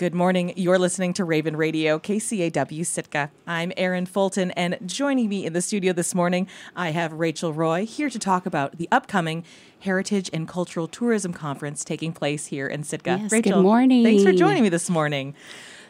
Good morning. You're listening to Raven Radio, KCAW Sitka. I'm Erin Fulton, and joining me in the studio this morning, I have Rachel Roy here to talk about the upcoming Heritage and Cultural Tourism Conference taking place here in Sitka. Yes, Rachel, good morning. Thanks for joining me this morning.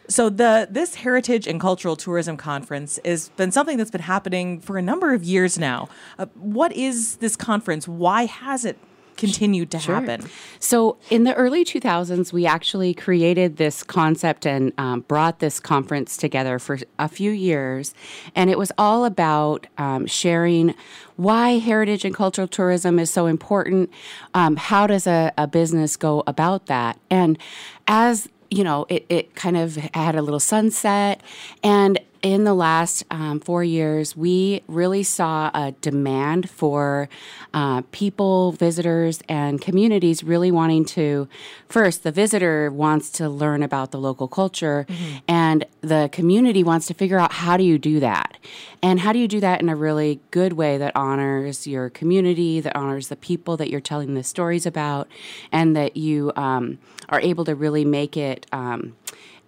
So the this Heritage and Cultural Tourism Conference has been something that's been happening for a number of years now. Uh, what is this conference? Why has it continued to Sure. happen? So, in the early 2000s, we actually created this concept and um, brought this conference together for a few years. And it was all about um, sharing why heritage and cultural tourism is so important. Um, how does a, a business go about that? And as you know, it, it kind of had a little sunset. And in the last um, four years, we really saw a demand for uh, people, visitors, and communities really wanting to. First, the visitor wants to learn about the local culture, and the community wants to figure out how do you do that? And how do you do that in a really good way that honors your community, that honors the people that you're telling the stories about, and that you um, are able to really make it. Um,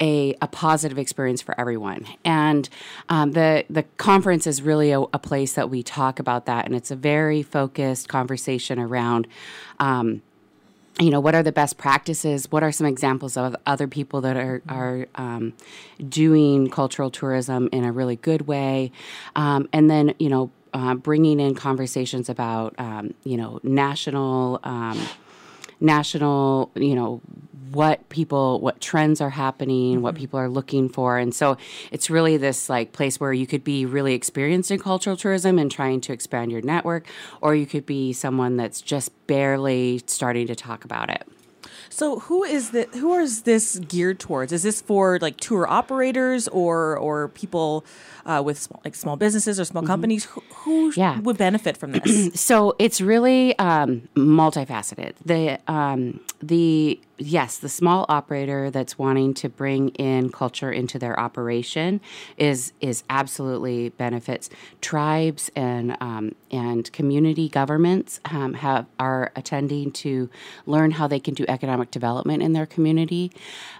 a, a positive experience for everyone. And um, the the conference is really a, a place that we talk about that, and it's a very focused conversation around. Um, you know what are the best practices what are some examples of other people that are, are um, doing cultural tourism in a really good way um, and then you know uh, bringing in conversations about um, you know national um, national you know what people what trends are happening what mm-hmm. people are looking for. And so it's really this like place where you could be really experienced in cultural tourism and trying to expand your network or you could be someone that's just barely starting to talk about it So who is the who is this geared towards? Is this for like tour operators or or people uh, with small, like small businesses or small companies? Who, who Mm-hmm. Yeah. would benefit from this? so it's really um, multifaceted. The um, the yes, the small operator that's wanting to bring in culture into their operation is is absolutely benefits. Tribes and um, and community governments um, have are attending to learn how they can do economic development in their community.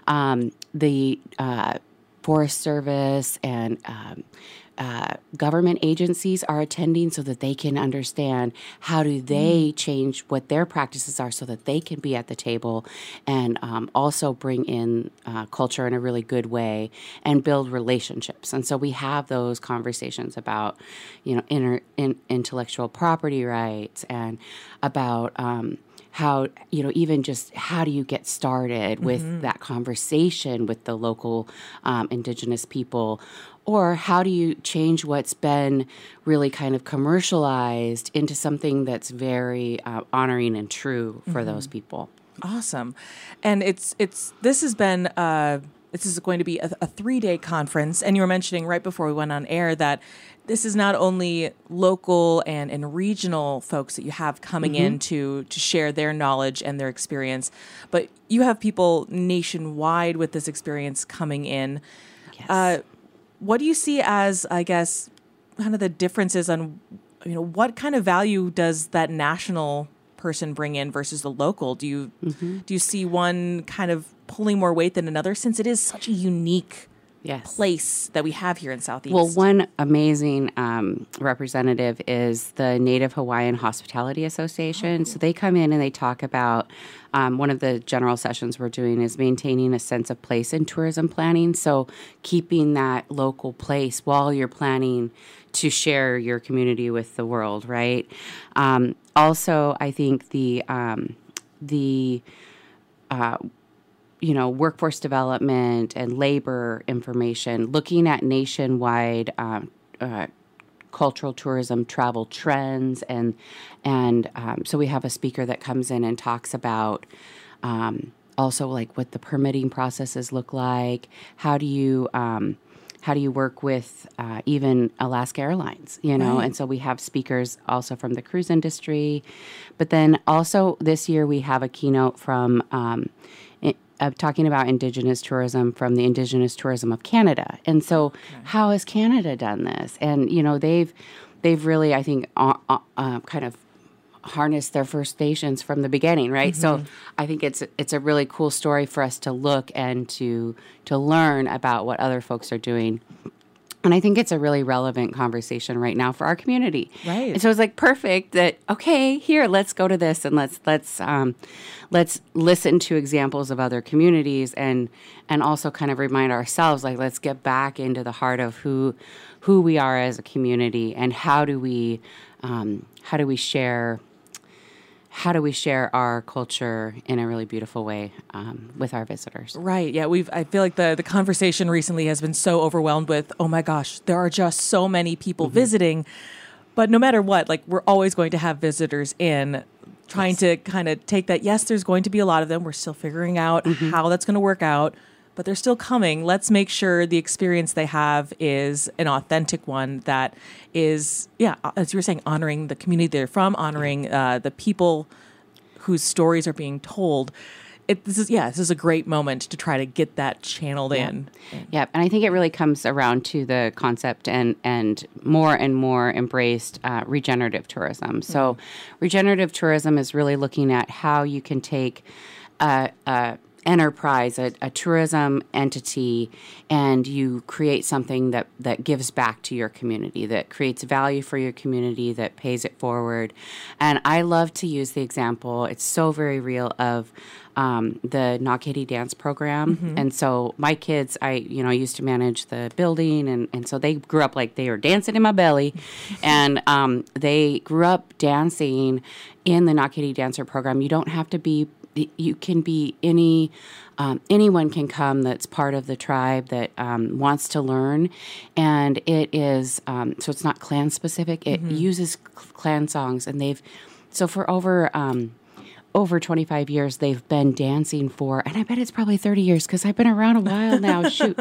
Um, the uh, Forest Service and um, uh, government agencies are attending so that they can understand how do they change what their practices are so that they can be at the table and um, also bring in uh, culture in a really good way and build relationships. And so we have those conversations about you know inter- in, intellectual property rights and about um, how you know even just how do you get started with that conversation with the local um, indigenous people or how do you change what's been really kind of commercialized into something that's very uh, honoring and true for those people awesome, and it's it's this has been. Uh, this is going to be a, a three day conference, and you were mentioning right before we went on air that this is not only local and, and regional folks that you have coming in to to share their knowledge and their experience, but you have people nationwide with this experience coming in. yes. Uh, what do you see as, I guess, kind of the differences on, you know, what kind of value does that national person bring in versus the local? Do you mm-hmm. do you see one kind of pulling more weight than another since it is such a unique yes place that we have here in Southeast? Well, one amazing um, representative is the Native Hawaiian Hospitality Association. So they come in and they talk about um, one of the general sessions we're doing is maintaining a sense of place in tourism planning. So keeping that local place while you're planning to share your community with the world, right? Um, also, I think the um, the you know, workforce development and labor information, looking at nationwide um, uh, cultural tourism travel trends, and and um, so we have a speaker that comes in and talks about. Um, also, like what the permitting processes look like. How do you um, how do you work with uh, even Alaska Airlines? You know, and so we have speakers also from the cruise industry, but then also this year we have a keynote from um, of talking about Indigenous tourism from the Indigenous tourism of Canada. And so, how has Canada done this? And you know, they've they've really, I think, uh, uh, uh, kind of harnessed their First Nations from the beginning, right? Mm-hmm. So I think it's it's a really cool story for us to look and to to learn about what other folks are doing. And I think it's a really relevant conversation right now for our community. Right. And so it's like perfect that okay, here let's go to this and let's let's um, let's listen to examples of other communities and and also kind of remind ourselves like let's get back into the heart of who who we are as a community and how do we um, how do we share how do we share our culture in a really beautiful way um, with our visitors right yeah we've i feel like the, the conversation recently has been so overwhelmed with oh my gosh there are just so many people mm-hmm. visiting but no matter what like we're always going to have visitors in trying yes. to kind of take that yes there's going to be a lot of them we're still figuring out mm-hmm. how that's going to work out but they're still coming. Let's make sure the experience they have is an authentic one that is, yeah, as you were saying, honoring the community they're from, honoring uh, the people whose stories are being told. It, this is yeah, this is a great moment to try to get that channeled yeah. in. Yeah, and I think it really comes around to the concept and and more and more embraced uh, regenerative tourism. So, mm-hmm. regenerative tourism is really looking at how you can take a, a enterprise, a, a, tourism entity, and you create something that, that gives back to your community, that creates value for your community, that pays it forward. And I love to use the example, it's so very real, of um, the Kahidi dance program. Mm-hmm. And so my kids, I, you know, I used to manage the building, and, and so they grew up like they were dancing in my belly. and um, they grew up dancing in the Kahidi dancer program. You don't have to be you can be any um, anyone can come that's part of the tribe that um, wants to learn. And it is um, so it's not clan specific. It mm-hmm. uses clan songs. And they've so for over um, over 25 years they've been dancing for and i bet it's probably 30 years because i've been around a while now shoot.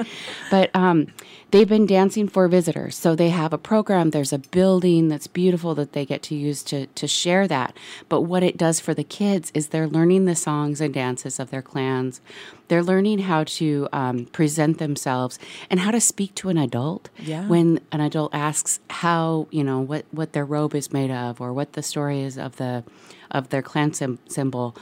But um, they've been dancing for visitors. So they have a program there's a building that's beautiful that they get to use to, to share that. But what it does for the kids is they're learning the songs and dances of their clans. They're learning how to um, present themselves and how to speak to an adult. Yeah. when an adult asks how you know what what their robe is made of or what the story is of the of their clan sim- symbol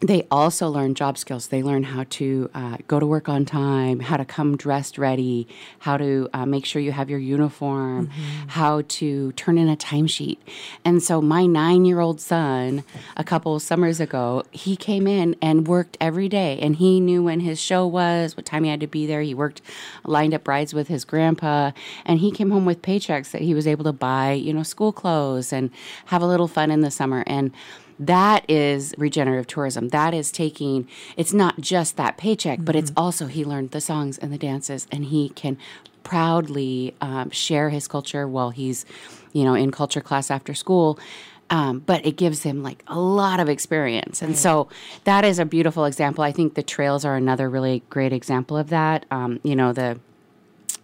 they also learn job skills. They learn how to uh, go to work on time, how to come dressed ready, how to uh, make sure you have your uniform, mm-hmm. how to turn in a timesheet. And so, my nine year old son, a couple summers ago, he came in and worked every day. And he knew when his show was, what time he had to be there. He worked, lined up rides with his grandpa. And he came home with paychecks that he was able to buy, you know, school clothes and have a little fun in the summer. And that is regenerative tourism. That is taking, it's not just that paycheck, mm-hmm. but it's mm-hmm. also he learned the songs and the dances and he can proudly um, share his culture while he's, you know, in culture class after school. Um, but it gives him like a lot of experience. And right. so that is a beautiful example. I think the trails are another really great example of that. Um, you know, the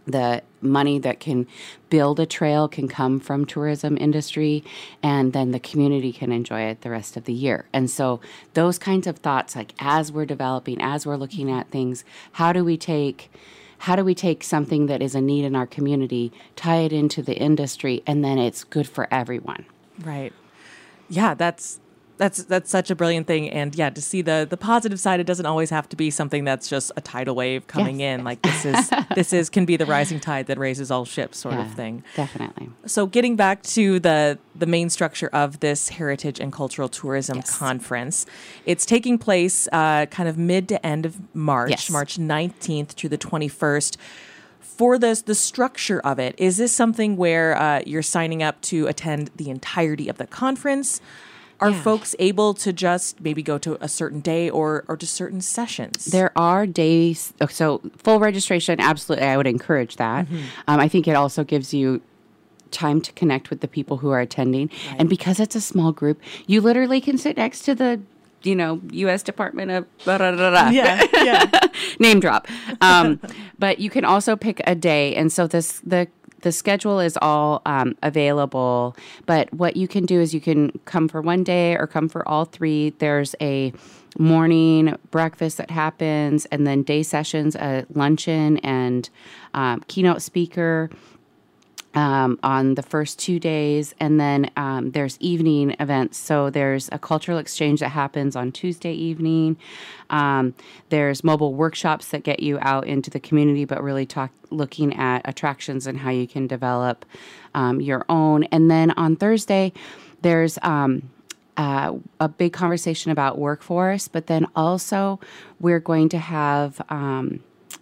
the money that can build a trail can come from tourism industry and then the community can enjoy it the rest of the year. And so those kinds of thoughts like as we're developing as we're looking at things how do we take how do we take something that is a need in our community tie it into the industry and then it's good for everyone? Right. Yeah that's that's that's such a brilliant thing and yeah to see the the positive side it doesn't always have to be something that's just a tidal wave coming yes. in like this is this is can be the rising tide that raises all ships sort yeah, of thing definitely so getting back to the the main structure of this heritage and cultural tourism yes. conference it's taking place uh, kind of mid to end of march yes. march 19th to the 21st for this the structure of it is this something where uh, you're signing up to attend the entirety of the conference are yeah. folks able to just maybe go to a certain day or or to certain sessions? There are days. Oh, so full registration, absolutely, I would encourage that. Mm-hmm. Um, I think it also gives you time to connect with the people who are attending, right. and because it's a small group, you literally can sit next to the you know, U.S. Department of blah yeah, yeah. name drop. Um, but you can also pick a day, and so this the the schedule is all um, available. But what you can do is you can come for one day or come for all three. There's a morning breakfast that happens, and then day sessions, a luncheon, and um, keynote speaker. Um, on the first two days, and then um, there's evening events. So there's a cultural exchange that happens on Tuesday evening. Um, there's mobile workshops that get you out into the community, but really talk looking at attractions and how you can develop um, your own. And then on Thursday, there's um, uh, a big conversation about workforce, but then also we're going to have um,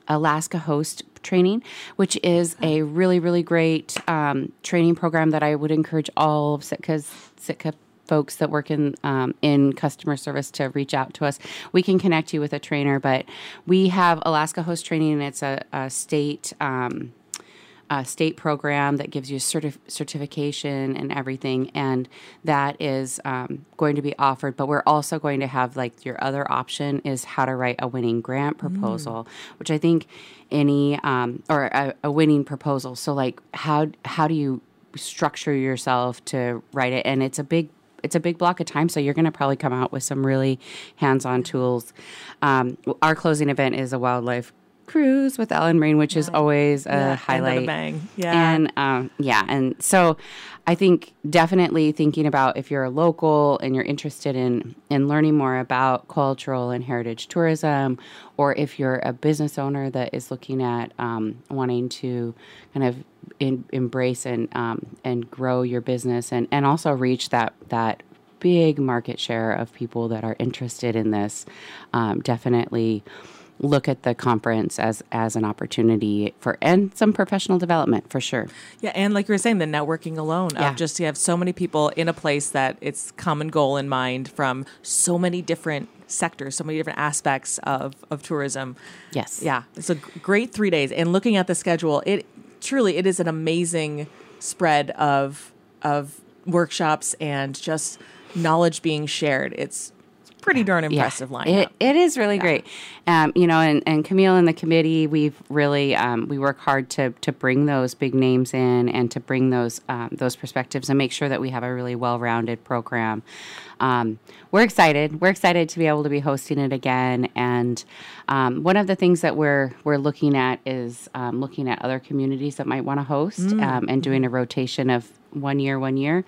Alaska Host training, which is a really, really great um, training program that I would encourage all of Sitka's Sitka folks that work in um, in customer service to reach out to us. We can connect you with a trainer, but we have Alaska Host Training, and it's a, a state. Um, a state program that gives you certif- certification and everything, and that is um, going to be offered. But we're also going to have like your other option is how to write a winning grant proposal, mm. which I think any um, or a, a winning proposal. So like how how do you structure yourself to write it? And it's a big it's a big block of time, so you're going to probably come out with some really hands-on tools. Um, our closing event is a wildlife cruise with Allen Marine, which is always a yeah, highlight. bang. Yeah. And um, yeah, and so I think definitely thinking about if you're a local and you're interested in in learning more about cultural and heritage tourism, or if you're a business owner that is looking at um, wanting to kind of in, embrace and um, and grow your business and and also reach that that big market share of people that are interested in this, um, definitely look at the conference as as an opportunity for and some professional development for sure. Yeah, and like you were saying, the networking alone yeah. of just you have so many people in a place that it's common goal in mind from so many different sectors, so many different aspects of of tourism. Yes. Yeah, it's a great three days. And looking at the schedule, it truly it is an amazing spread of of workshops and just knowledge being shared. It's pretty darn impressive yeah, lineup. It, it is really yeah. great. Um, you know, and, and Camille and the committee, we've really um, we work hard to to bring those big names in and to bring those um, those perspectives and make sure that we have a really well rounded program. Um, we're excited. We're excited to be able to be hosting it again. And um, one of the things that we're we're looking at is um, looking at other communities that might want to host mm. and doing a rotation of one year, one year.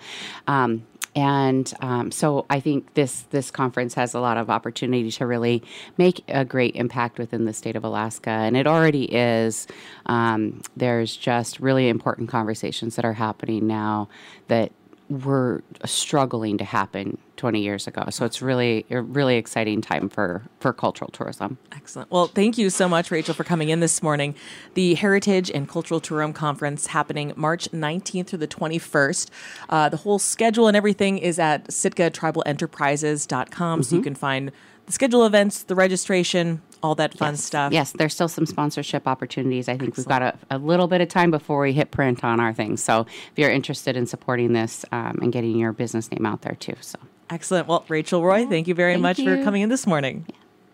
Um, and um, so I think this this conference has a lot of opportunity to really make a great impact within the state of Alaska, and it already is. Um, there's just really important conversations that are happening now that were struggling to happen 20 years ago. So it's really a really exciting time for for cultural tourism. Excellent. Well, thank you so much Rachel for coming in this morning. The Heritage and Cultural Tourism Conference happening March 19th through the 21st. Uh, the whole schedule and everything is at sitkatribalenterprises.com mm-hmm. so you mm-hmm. can find the schedule events, the registration, all that fun yes. stuff. Yes, there's still some sponsorship opportunities. I think Excellent. we've got a, a, little bit of time before we hit print on our things. So if you're interested in supporting this um, and getting your business name out there too, so excellent. Well, Rachel Roy, thank you very thank much you. for coming in this morning. Yeah.